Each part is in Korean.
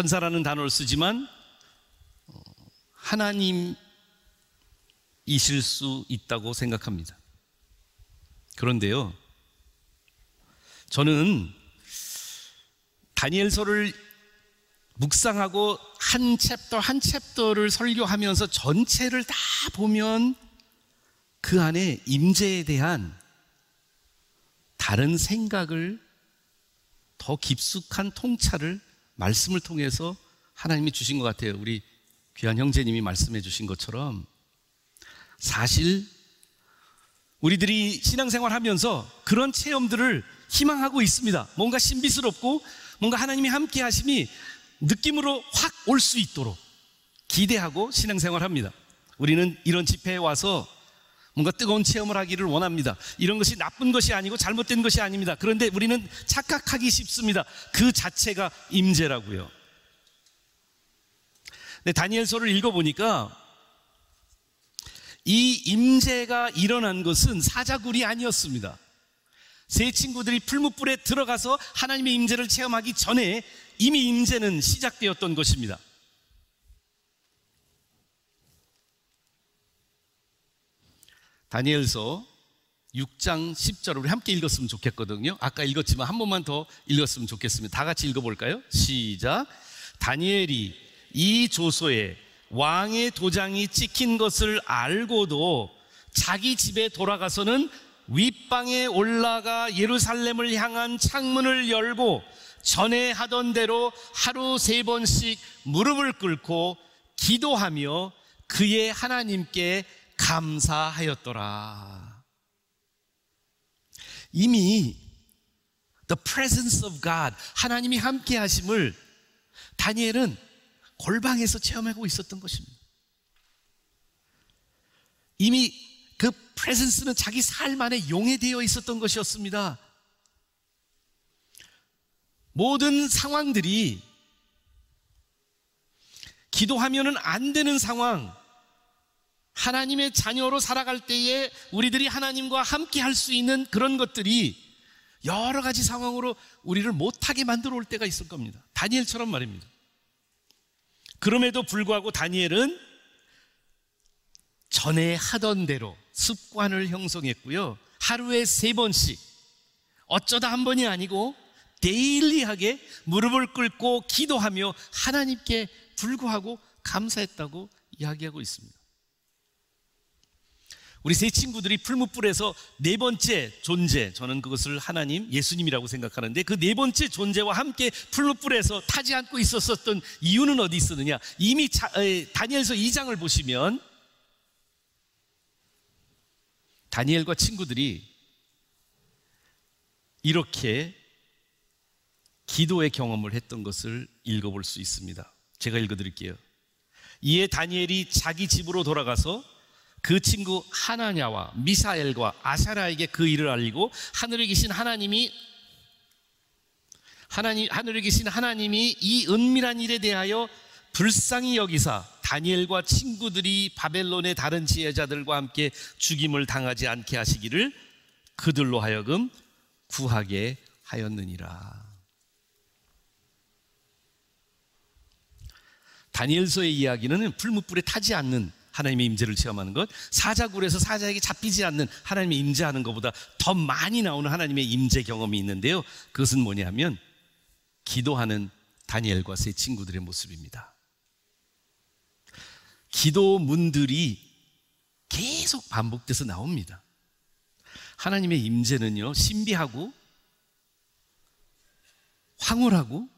천사라는 단어를 쓰지만 어, 하나님이실 수 있다고 생각합니다. 그런데요, 저는 다니엘서를 묵상하고 한 챕터 한 챕터를 설교하면서 전체를 다 보면 그 안에 임재에 대한 다른 생각을 더 깊숙한 통찰을 말씀을 통해서 하나님이 주신 것 같아요. 우리 귀한 형제님이 말씀해 주신 것처럼 사실 우리들이 신앙생활 하면서 그런 체험들을 희망하고 있습니다. 뭔가 신비스럽고 뭔가 하나님이 함께 하심이 느낌으로 확 올 수 있도록 기대하고 신앙생활 합니다. 우리는 이런 집회에 와서 뭔가 뜨거운 체험을 하기를 원합니다. 이런 것이 나쁜 것이 아니고 잘못된 것이 아닙니다. 그런데 우리는 착각하기 쉽습니다. 그 자체가 임재라고요. 근 다니엘서를 읽어보니까 이 임재가 일어난 것은 사자굴이 아니었습니다. 세 친구들이 풀무불에 들어가서 하나님의 임재를 체험하기 전에 이미 임재는 시작되었던 것입니다. 다니엘서 6장 10절 우리 함께 읽었으면 좋겠거든요. 아까 읽었지만 한 번만 더 읽었으면 좋겠습니다. 다 같이 읽어볼까요? 시작. 다니엘이 이 조소에 왕의 도장이 찍힌 것을 알고도 자기 집에 돌아가서는 윗방에 올라가 예루살렘을 향한 창문을 열고 전에 하던 대로 하루 세 번씩 무릎을 꿇고 기도하며 그의 하나님께 감사하였더라. 이미 the presence of God, 하나님이 함께 하심을 다니엘은 골방에서 체험하고 있었던 것입니다. 이미 그 프레젠스는 자기 삶 안에 용해되어 있었던 것이었습니다. 모든 상황들이 기도하면은 안 되는 상황, 하나님의 자녀로 살아갈 때에 우리들이 하나님과 함께 할 수 있는 그런 것들이 여러 가지 상황으로 우리를 못하게 만들어 올 때가 있을 겁니다. 다니엘처럼 말입니다. 그럼에도 불구하고 다니엘은 전에 하던 대로 습관을 형성했고요. 하루에 세 번씩 어쩌다 한 번이 아니고 데일리하게 무릎을 꿇고 기도하며 하나님께 불구하고 감사했다고 이야기하고 있습니다. 우리 세 친구들이 풀무불에서 네 번째 존재, 저는 그것을 하나님, 예수님이라고 생각하는데 그 네 번째 존재와 함께 풀무불에서 타지 않고 있었었던 이유는 어디 있었느냐? 이미 자, 에, 다니엘서 2장을 보시면 다니엘과 친구들이 이렇게 기도의 경험을 했던 것을 읽어볼 수 있습니다. 제가 읽어드릴게요. 이에 다니엘이 자기 집으로 돌아가서 그 친구 하나냐와 미사엘과 아사라에게 그 일을 알리고 하늘에 계신 하나님이 하나님 하늘에 계신 하나님이 이 은밀한 일에 대하여 불쌍히 여기사 다니엘과 친구들이 바벨론의 다른 지혜자들과 함께 죽임을 당하지 않게 하시기를 그들로 하여금 구하게 하였느니라. 다니엘서의 이야기는 풀무불에 타지 않는 하나님의 임재를 체험하는 것, 사자굴에서 사자에게 잡히지 않는 하나님의 임재하는 것보다 더 많이 나오는 하나님의 임재 경험이 있는데요. 그것은 뭐냐면 기도하는 다니엘과 세 친구들의 모습입니다. 기도문들이 계속 반복돼서 나옵니다. 하나님의 임재는요, 신비하고 황홀하고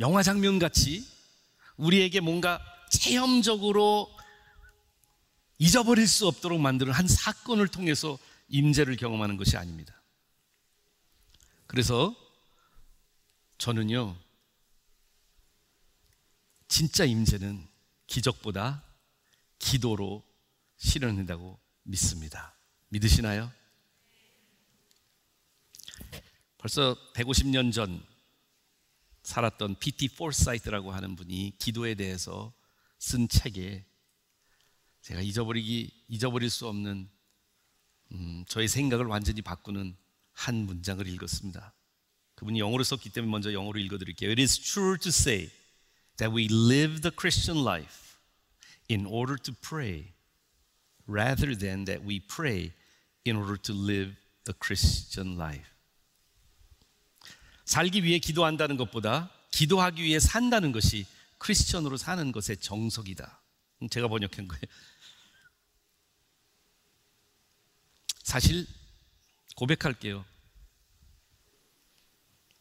영화 장면 같이 우리에게 뭔가 체험적으로 잊어버릴 수 없도록 만드는 한 사건을 통해서 임재를 경험하는 것이 아닙니다. 그래서 저는요, 진짜 임재는 기적보다 기도로 실현된다고 믿습니다. 믿으시나요? 벌써 150년 전 살았던 P.T. 포사이트라고 하는 분이 기도에 대해서 쓴 책에 제가 잊어버리기 잊어버릴 수 없는 음, 저의 생각을 완전히 바꾸는 한 문장을 읽었습니다. 그분이 영어로 썼기 때문에 먼저 영어로 읽어드릴게요. It is true to say that we live the Christian life in order to pray rather than that we pray in order to live the Christian life. 살기 위해 기도한다는 것보다 기도하기 위해 산다는 것이 크리스천으로 사는 것의 정석이다. 제가 번역한 거예요. 사실 고백할게요.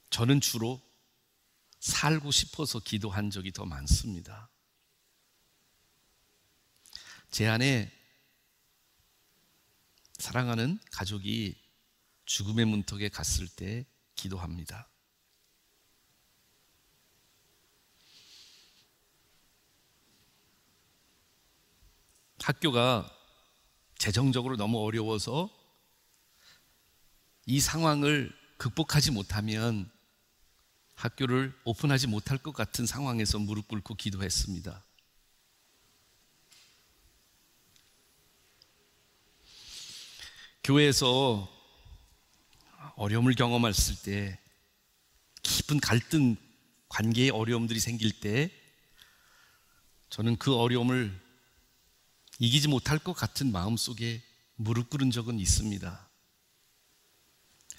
저는 주로 살고 싶어서 기도한 적이 더 많습니다. 제 안에 사랑하는 가족이 죽음의 문턱에 갔을 때 기도합니다. 학교가 재정적으로 너무 어려워서 이 상황을 극복하지 못하면 학교를 오픈하지 못할 것 같은 상황에서 무릎 꿇고 기도했습니다. 교회에서 어려움을 경험했을 때 깊은 갈등, 관계의 어려움들이 생길 때 저는 그 어려움을 이기지 못할 것 같은 마음 속에 무릎 꿇은 적은 있습니다.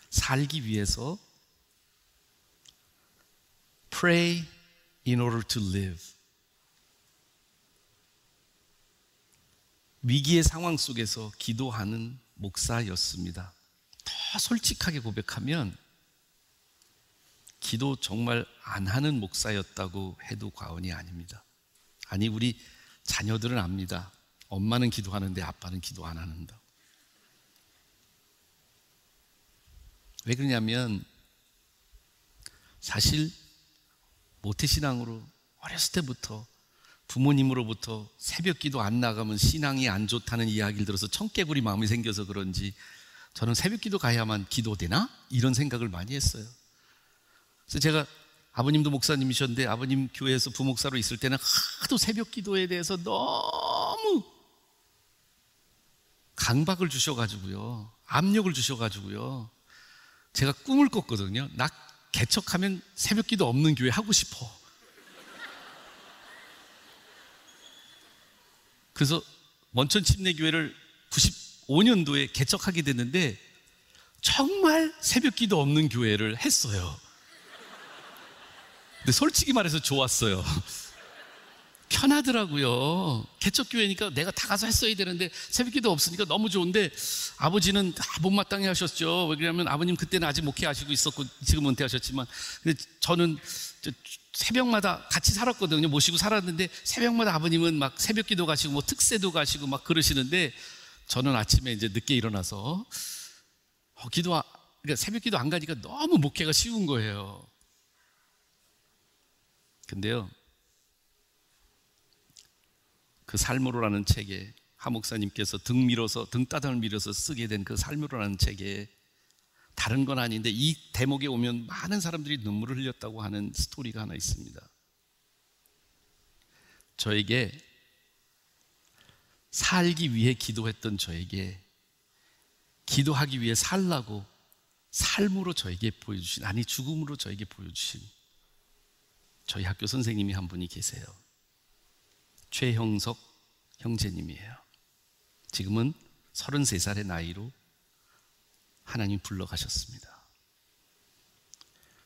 살기 위해서 pray in order to live. 위기의 상황 속에서 기도하는 목사였습니다. 더 솔직하게 고백하면 기도 정말 안 하는 목사였다고 해도 과언이 아닙니다. 아니, 우리 자녀들은 압니다. 엄마는 기도하는데 아빠는 기도 안 하는다. 왜 그러냐면 사실 모태신앙으로 어렸을 때부터 부모님으로부터 새벽 기도 안 나가면 신앙이 안 좋다는 이야기를 들어서 청개구리 마음이 생겨서 그런지 저는 새벽 기도 가야만 기도되나? 이런 생각을 많이 했어요. 그래서 제가 아버님도 목사님이셨는데 아버님 교회에서 부목사로 있을 때는 하도 새벽 기도에 대해서 너무 강박을 주셔가지고요. 압력을 주셔가지고요. 제가 꿈을 꿨거든요. 나 개척하면 새벽 기도 없는 교회 하고 싶어. 그래서 원천 침례교회를 95년도에 개척하게 됐는데 정말 새벽 기도 없는 교회를 했어요. 근데 솔직히 말해서 좋았어요. 편하더라고요. 개척교회니까 내가 다 가서 했어야 되는데 새벽기도 없으니까 너무 좋은데 아버지는 다 못마땅해 하셨죠. 왜냐하면 아버님 그때는 아직 목회하시고 있었고 지금 은퇴하셨지만 근데 저는 새벽마다 같이 살았거든요. 모시고 살았는데 새벽마다 아버님은 막 새벽기도 가시고 뭐 특세도 가시고 막 그러시는데 저는 아침에 이제 늦게 일어나서 어, 기도 그러니까 새벽기도 안 가니까 너무 목회가 쉬운 거예요. 근데요. 그 삶으로라는 책에 하 목사님께서 등 밀어서 등따닥을 밀어서 쓰게 된 그 삶으로라는 책에 다른 건 아닌데 이 대목에 오면 많은 사람들이 눈물을 흘렸다고 하는 스토리가 하나 있습니다. 저에게 살기 위해 기도했던 저에게 기도하기 위해 살라고 삶으로 저에게 보여주신 아니 죽음으로 저에게 보여주신 저희 학교 선생님이 한 분이 계세요. 최형석 형제님이에요. 지금은 33살의 나이로 하나님 불러가셨습니다.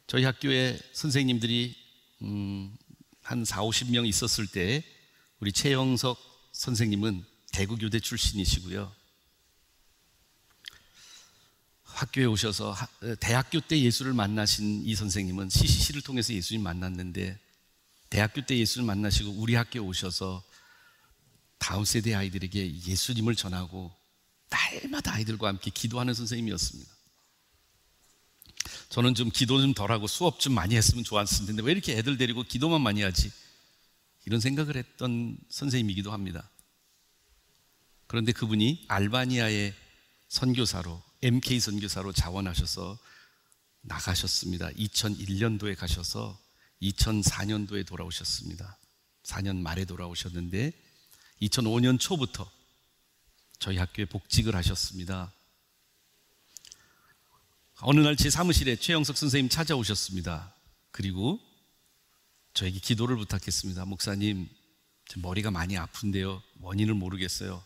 저희 학교에 선생님들이 음, 한 4, 50명 있었을 때 우리 최영석 선생님은 대구교대 출신이시고요. 학교에 오셔서 대학교 때 예수를 만나신 이 선생님은 CCC를 통해서 예수님 만났는데 대학교 때 예수를 만나시고 우리 학교에 오셔서 다음 세대 아이들에게 예수님을 전하고 날마다 아이들과 함께 기도하는 선생님이었습니다. 저는 좀 기도 좀 덜하고 수업 좀 많이 했으면 좋았을 텐데 왜 이렇게 애들 데리고 기도만 많이 하지? 이런 생각을 했던 선생님이기도 합니다. 그런데 그분이 알바니아의 선교사로 MK 선교사로 자원하셔서 나가셨습니다. 2001년도에 가셔서 2004년도에 돌아오셨습니다. 4년 말에 돌아오셨는데 2005년 초부터 저희 학교에 복직을 하셨습니다. 어느 날 제 사무실에 최영석 선생님 찾아오셨습니다. 그리고 저에게 기도를 부탁했습니다. 목사님, 머리가 많이 아픈데요. 원인을 모르겠어요.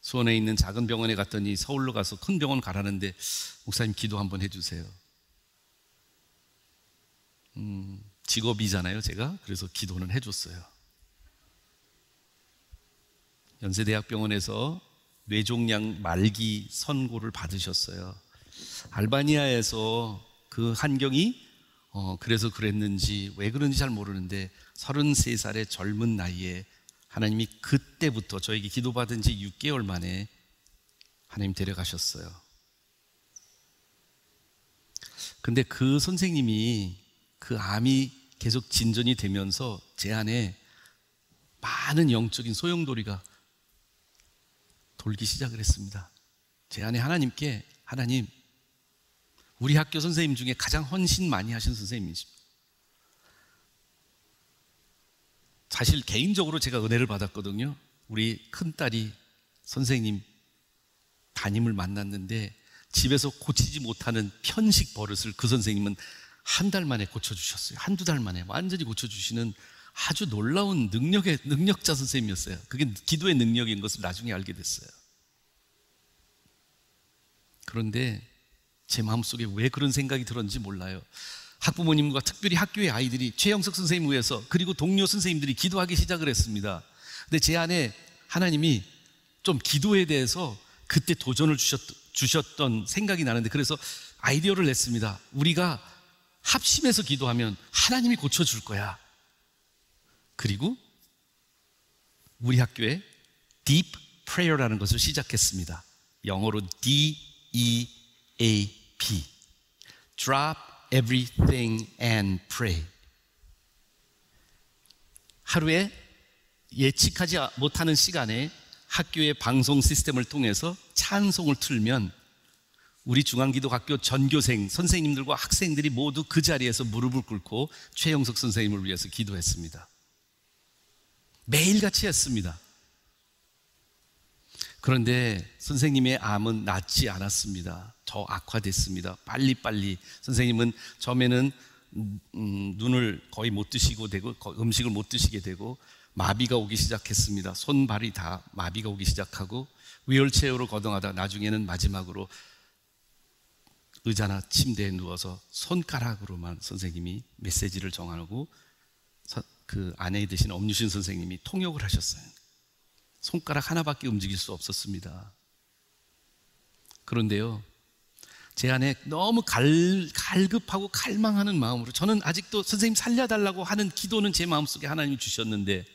수원에 있는 작은 병원에 갔더니 서울로 가서 큰 병원 가라는데 목사님 기도 한번 해주세요. 음, 직업이잖아요, 제가. 그래서 기도는 해줬어요. 연세대학병원에서 뇌종양 말기 선고를 받으셨어요. 알바니아에서 그 환경이 어, 그래서 그랬는지 왜 그런지 잘 모르는데 33살의 젊은 나이에 하나님이 그때부터 저에게 기도받은 지 6개월 만에 하나님 데려가셨어요. 근데 그 선생님이 그 암이 계속 진전이 되면서 제 안에 많은 영적인 소용돌이가 돌기 시작을 했습니다. 제 안에 하나님께 하나님 우리 학교 선생님 중에 가장 헌신 많이 하신 선생님이십니다. 사실 개인적으로 제가 은혜를 받았거든요. 우리 큰딸이 선생님 담임을 만났는데 집에서 고치지 못하는 편식 버릇을 그 선생님은 한 달 만에 고쳐주셨어요. 한두 달 만에 완전히 고쳐주시는 아주 놀라운 능력의, 능력자 선생님이었어요. 그게 기도의 능력인 것을 나중에 알게 됐어요. 그런데 제 마음속에 왜 그런 생각이 들었는지 몰라요. 학부모님과 특별히 학교의 아이들이 최영석 선생님 위해서 그리고 동료 선생님들이 기도하기 시작을 했습니다. 근데 제 안에 하나님이 좀 기도에 대해서 그때 도전을 주셨, 주셨던 생각이 나는데 그래서 아이디어를 냈습니다. 우리가 합심해서 기도하면 하나님이 고쳐줄 거야. 그리고 우리 학교에 Deep Prayer라는 것을 시작했습니다. 영어로 D E A P. Drop everything and pray. 하루에 예측하지 못하는 시간에 학교의 방송 시스템을 통해서 찬송을 틀면 우리 중앙기도학교 전교생 선생님들과 학생들이 모두 그 자리에서 무릎을 꿇고 최영석 선생님을 위해서 기도했습니다. 매일같이 했습니다. 그런데 선생님의 암은 낫지 않았습니다. 더 악화됐습니다. 빨리빨리. 선생님은 처음에는 음, 눈을 거의 못 드시고 되고 음식을 못 드시게 되고 마비가 오기 시작했습니다. 손 발이 다 마비가 오기 시작하고 위얼체어로 거동하다 나중에는 마지막으로 의자나 침대에 누워서 손가락으로만 선생님이 메시지를 정하고 그 아내 되신 엄유신 선생님이 통역을 하셨어요. 손가락 하나밖에 움직일 수 없었습니다. 그런데요, 제 안에 너무 갈, 갈급하고 갈망하는 마음으로 저는 아직도 선생님 살려달라고 하는 기도는 제 마음속에 하나님이 주셨는데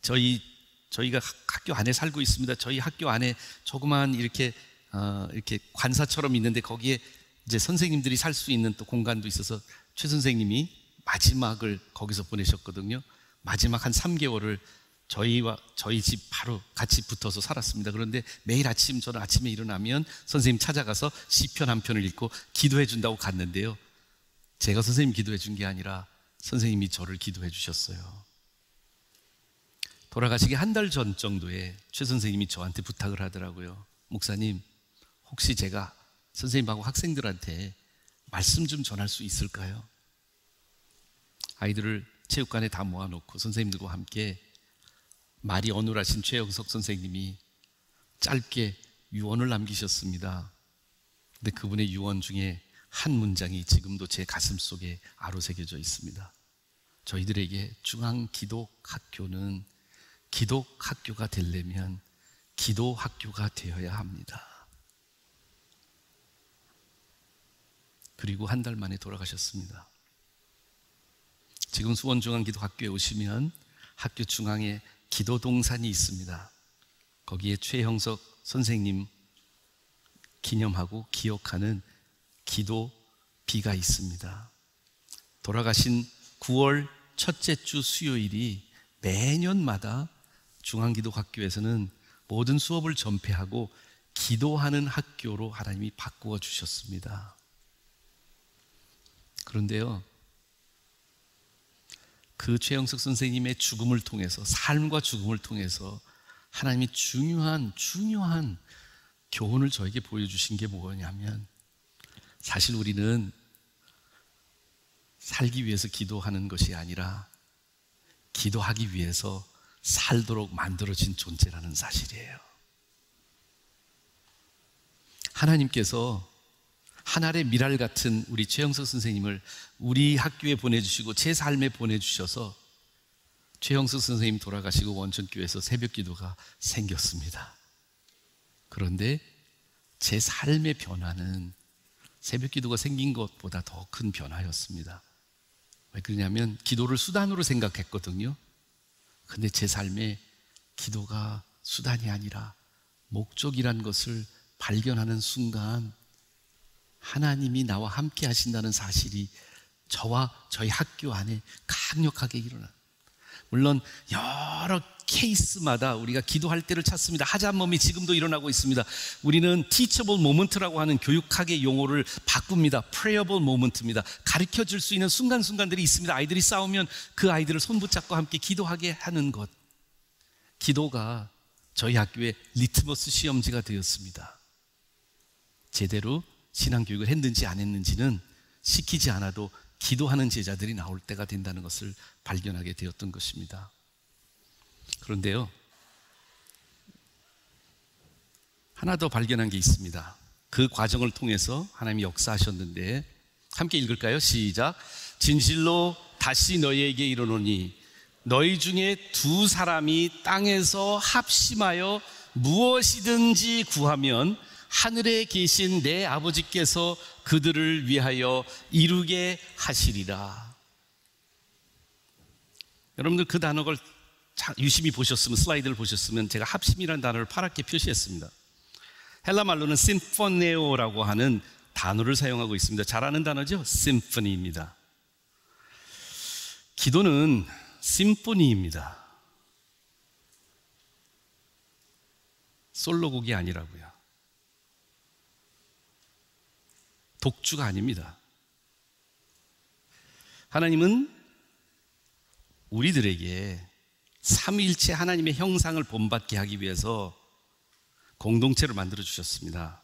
저희 저희가 학교 안에 살고 있습니다. 저희 학교 안에 조그만 이렇게 어, 이렇게 관사처럼 있는데 거기에 이제 선생님들이 살 수 있는 또 공간도 있어서 최 선생님이 마지막을 거기서 보내셨거든요. 마지막 한 3개월을 저희와 저희 집 바로 같이 붙어서 살았습니다. 그런데 매일 아침 저는 아침에 일어나면 선생님 찾아가서 시편 한 편을 읽고 기도해 준다고 갔는데요. 제가 선생님 기도해 준 게 아니라 선생님이 저를 기도해 주셨어요. 돌아가시기 한 달 전 정도에 최 선생님이 저한테 부탁을 하더라고요. 목사님, 혹시 제가 선생님하고 학생들한테 말씀 좀 전할 수 있을까요? 아이들을 체육관에 다 모아놓고 선생님들과 함께 말이 어눌하신 최영석 선생님이 짧게 유언을 남기셨습니다. 근데 그분의 유언 중에 한 문장이 지금도 제 가슴 속에 아로새겨져 있습니다. 저희들에게 중앙 기독 학교는 기독 학교가 되려면 기도 학교가 되어야 합니다. 그리고 한 달 만에 돌아가셨습니다. 지금 수원중앙기도학교에 오시면 학교 중앙에 기도 동산이 있습니다. 거기에 최형석 선생님 기념하고 기억하는 기도 비가 있습니다. 돌아가신 9월 첫째 주 수요일이 매년마다 중앙기도학교에서는 모든 수업을 전폐하고 기도하는 학교로 하나님이 바꾸어 주셨습니다. 그런데요, 그 최영석 선생님의 죽음을 통해서 삶과 죽음을 통해서 하나님이 중요한 중요한 교훈을 저에게 보여주신 게 뭐냐면 사실 우리는 살기 위해서 기도하는 것이 아니라 기도하기 위해서 살도록 만들어진 존재라는 사실이에요. 하나님께서 하늘의 미랄 같은 우리 최영석 선생님을 우리 학교에 보내주시고 제 삶에 보내주셔서 최영석 선생님 돌아가시고 원천교회에서 새벽 기도가 생겼습니다. 그런데 제 삶의 변화는 새벽 기도가 생긴 것보다 더 큰 변화였습니다. 왜 그러냐면 기도를 수단으로 생각했거든요. 근데 제 삶에 기도가 수단이 아니라 목적이란 것을 발견하는 순간 하나님이 나와 함께 하신다는 사실이 저와 저희 학교 안에 강력하게 일어나. 물론 여러 케이스마다 우리가 기도할 때를 찾습니다. 하자 몸이 지금도 일어나고 있습니다. 우리는 teachable moment라고 하는 교육학의 용어를 바꿉니다. prayable moment입니다. 가르쳐 줄 수 있는 순간순간들이 있습니다. 아이들이 싸우면 그 아이들을 손붙잡고 함께 기도하게 하는 것. 기도가 저희 학교의 리트머스 시험지가 되었습니다. 제대로 신앙 교육을 했는지 안 했는지는 시키지 않아도 기도하는 제자들이 나올 때가 된다는 것을 발견하게 되었던 것입니다. 그런데요, 하나 더 발견한 게 있습니다. 그 과정을 통해서 하나님이 역사하셨는데, 함께 읽을까요? 시작. 진실로 다시 너희에게 이르노니, 너희 중에 두 사람이 땅에서 합심하여 무엇이든지 구하면 하늘에 계신 내 아버지께서 그들을 위하여 이루게 하시리라. 여러분들 그 단어를 유심히 보셨으면 슬라이드를 보셨으면 제가 합심이라는 단어를 파랗게 표시했습니다. 헬라 말로는 심포네오라고 하는 단어를 사용하고 있습니다. 잘 아는 단어죠? 심포니입니다. 기도는 심포니입니다. 솔로곡이 아니라고요. 독주가 아닙니다. 하나님은 우리들에게 삼위일체 하나님의 형상을 본받게 하기 위해서 공동체를 만들어 주셨습니다.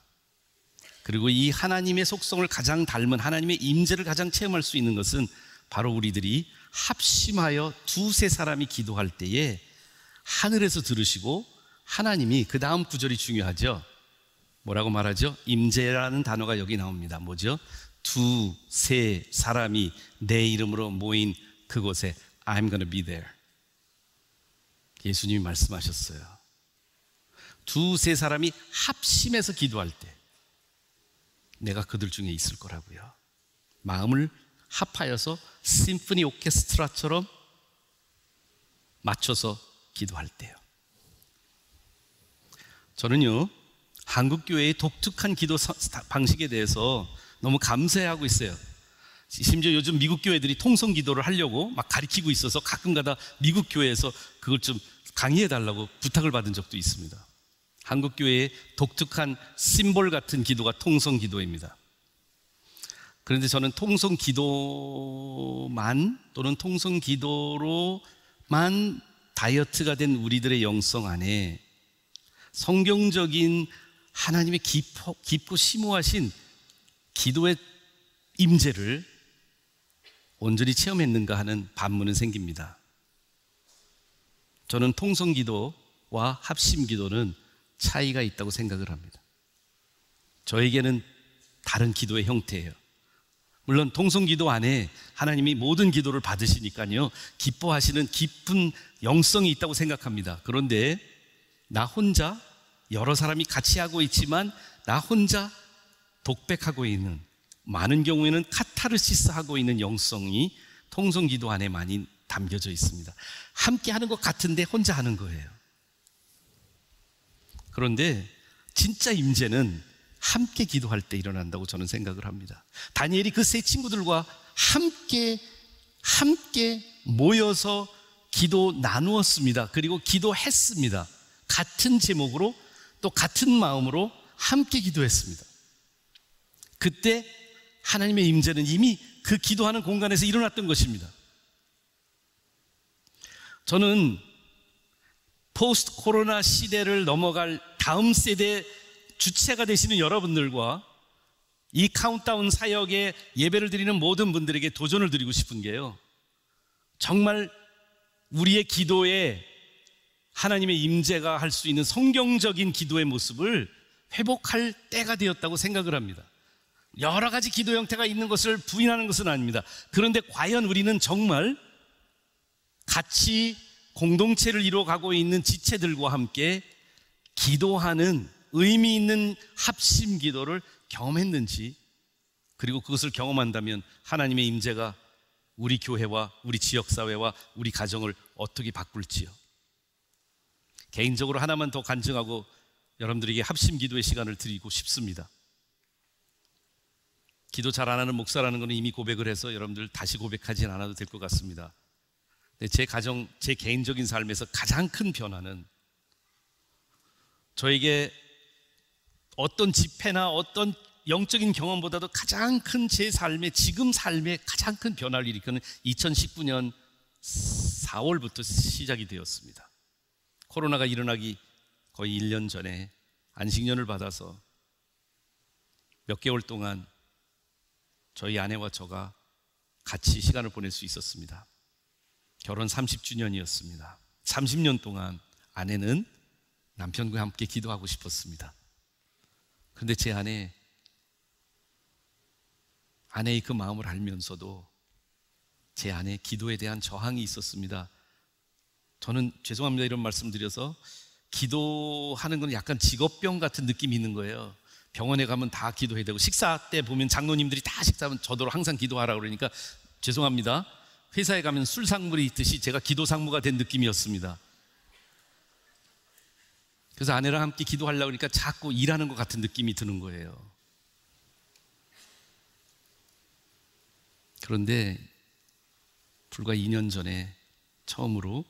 그리고 이 하나님의 속성을 가장 닮은 하나님의 임재를 가장 체험할 수 있는 것은 바로 우리들이 합심하여 두세 사람이 기도할 때에 하늘에서 들으시고 하나님이 그 다음 구절이 중요하죠. 뭐라고 말하죠? 임재라는 단어가 여기 나옵니다. 뭐죠? 두, 세 사람이 내 이름으로 모인 그곳에 I'm gonna be there. 예수님이 말씀하셨어요. 두, 세 사람이 합심해서 기도할 때 내가 그들 중에 있을 거라고요. 마음을 합하여서 심포니 오케스트라처럼 맞춰서 기도할 때요. 저는요, 한국 교회의 독특한 기도 방식에 대해서 너무 감사하고 있어요. 심지어 요즘 미국 교회들이 통성 기도를 하려고 막 가리키고 있어서 가끔 가다 미국 교회에서 그걸 좀 강의해 달라고 부탁을 받은 적도 있습니다. 한국 교회의 독특한 심볼 같은 기도가 통성 기도입니다. 그런데 저는 통성 기도만 또는 통성 기도로만 다이어트가 된 우리들의 영성 안에 성경적인 하나님의 깊고, 깊고 심오하신 기도의 임재를 온전히 체험했는가 하는 반문은 생깁니다. 저는 통성 기도와 합심 기도는 차이가 있다고 생각을 합니다. 저에게는 다른 기도의 형태예요. 물론 통성 기도 안에 하나님이 모든 기도를 받으시니까요. 기뻐하시는 깊은 영성이 있다고 생각합니다. 그런데 나 혼자 여러 사람이 같이 하고 있지만 나 혼자 독백하고 있는 많은 경우에는 카타르시스 하고 있는 영성이 통성 기도 안에 많이 담겨져 있습니다. 함께 하는 것 같은데 혼자 하는 거예요. 그런데 진짜 임재는 함께 기도할 때 일어난다고 저는 생각을 합니다. 다니엘이 그 세 친구들과 함께 함께 모여서 기도 나누었습니다. 그리고 기도했습니다. 같은 제목으로 또 같은 마음으로 함께 기도했습니다. 그때 하나님의 임재는 이미 그 기도하는 공간에서 일어났던 것입니다. 저는 포스트 코로나 시대를 넘어갈 다음 세대 주체가 되시는 여러분들과 이 카운트다운 사역에 예배를 드리는 모든 분들에게 도전을 드리고 싶은 게요. 정말 우리의 기도에 하나님의 임재가 할 수 있는 성경적인 기도의 모습을 회복할 때가 되었다고 생각을 합니다. 여러 가지 기도 형태가 있는 것을 부인하는 것은 아닙니다. 그런데 과연 우리는 정말 같이 공동체를 이루어가고 있는 지체들과 함께 기도하는 의미 있는 합심 기도를 경험했는지 그리고 그것을 경험한다면 하나님의 임재가 우리 교회와 우리 지역 사회와 우리 가정을 어떻게 바꿀지요. 개인적으로 하나만 더 간증하고 여러분들에게 합심 기도의 시간을 드리고 싶습니다. 기도 잘 안 하는 목사라는 것은 이미 고백을 해서 여러분들 다시 고백하진 않아도 될 것 같습니다. 제 가정, 제 개인적인 삶에서 가장 큰 변화는 저에게 어떤 집회나 어떤 영적인 경험보다도 가장 큰 제 삶의 지금 삶의 가장 큰 변화를 일으키는 2019년 4월부터 시작이 되었습니다. 코로나가 일어나기 거의 1년 전에 안식년을 받아서 몇 개월 동안 저희 아내와 저가 같이 시간을 보낼 수 있었습니다. 결혼 30주년이었습니다. 30년 동안 아내는 남편과 함께 기도하고 싶었습니다. 그런데 제 아내, 아내의 그 마음을 알면서도 제 안에 기도에 대한 저항이 있었습니다. 저는 죄송합니다. 이런 말씀 드려서 기도하는 건 약간 직업병 같은 느낌이 있는 거예요. 병원에 가면 다 기도해야 되고 식사 때 보면 장로님들이 다 식사하면 저더러 항상 기도하라 그러니까 죄송합니다. 회사에 가면 술 상물이 있듯이 제가 기도 상무가 된 느낌이었습니다. 그래서 아내랑 함께 기도하려고 그러니까 자꾸 일하는 것 같은 느낌이 드는 거예요. 그런데 불과 2년 전에 처음으로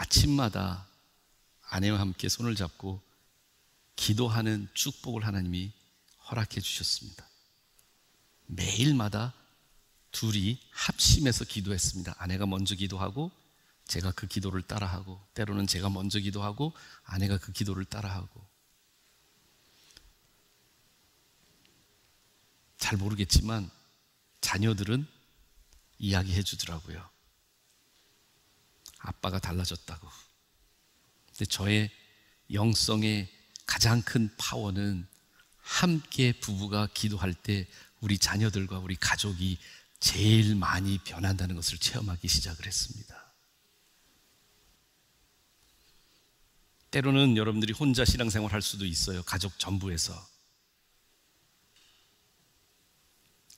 아침마다 아내와 함께 손을 잡고 기도하는 축복을 하나님이 허락해 주셨습니다. 매일마다 둘이 합심해서 기도했습니다. 아내가 먼저 기도하고 제가 그 기도를 따라하고 때로는 제가 먼저 기도하고 아내가 그 기도를 따라하고 잘 모르겠지만 자녀들은 이야기해 주더라고요. 아빠가 달라졌다고. 근데 저의 영성의 가장 큰 파워는 함께 부부가 기도할 때 우리 자녀들과 우리 가족이 제일 많이 변한다는 것을 체험하기 시작을 했습니다. 때로는 여러분들이 혼자 신앙생활 할 수도 있어요. 가족 전부에서.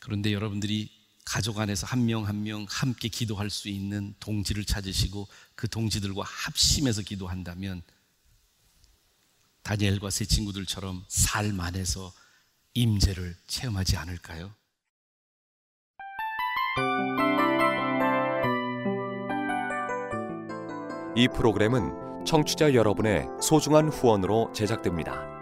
그런데 여러분들이 가족 안에서 한 명 한 명 함께 기도할 수 있는 동지를 찾으시고 그 동지들과 합심해서 기도한다면 다니엘과 세 친구들처럼 삶 안에서 임재를 체험하지 않을까요? 이 프로그램은 청취자 여러분의 소중한 후원으로 제작됩니다.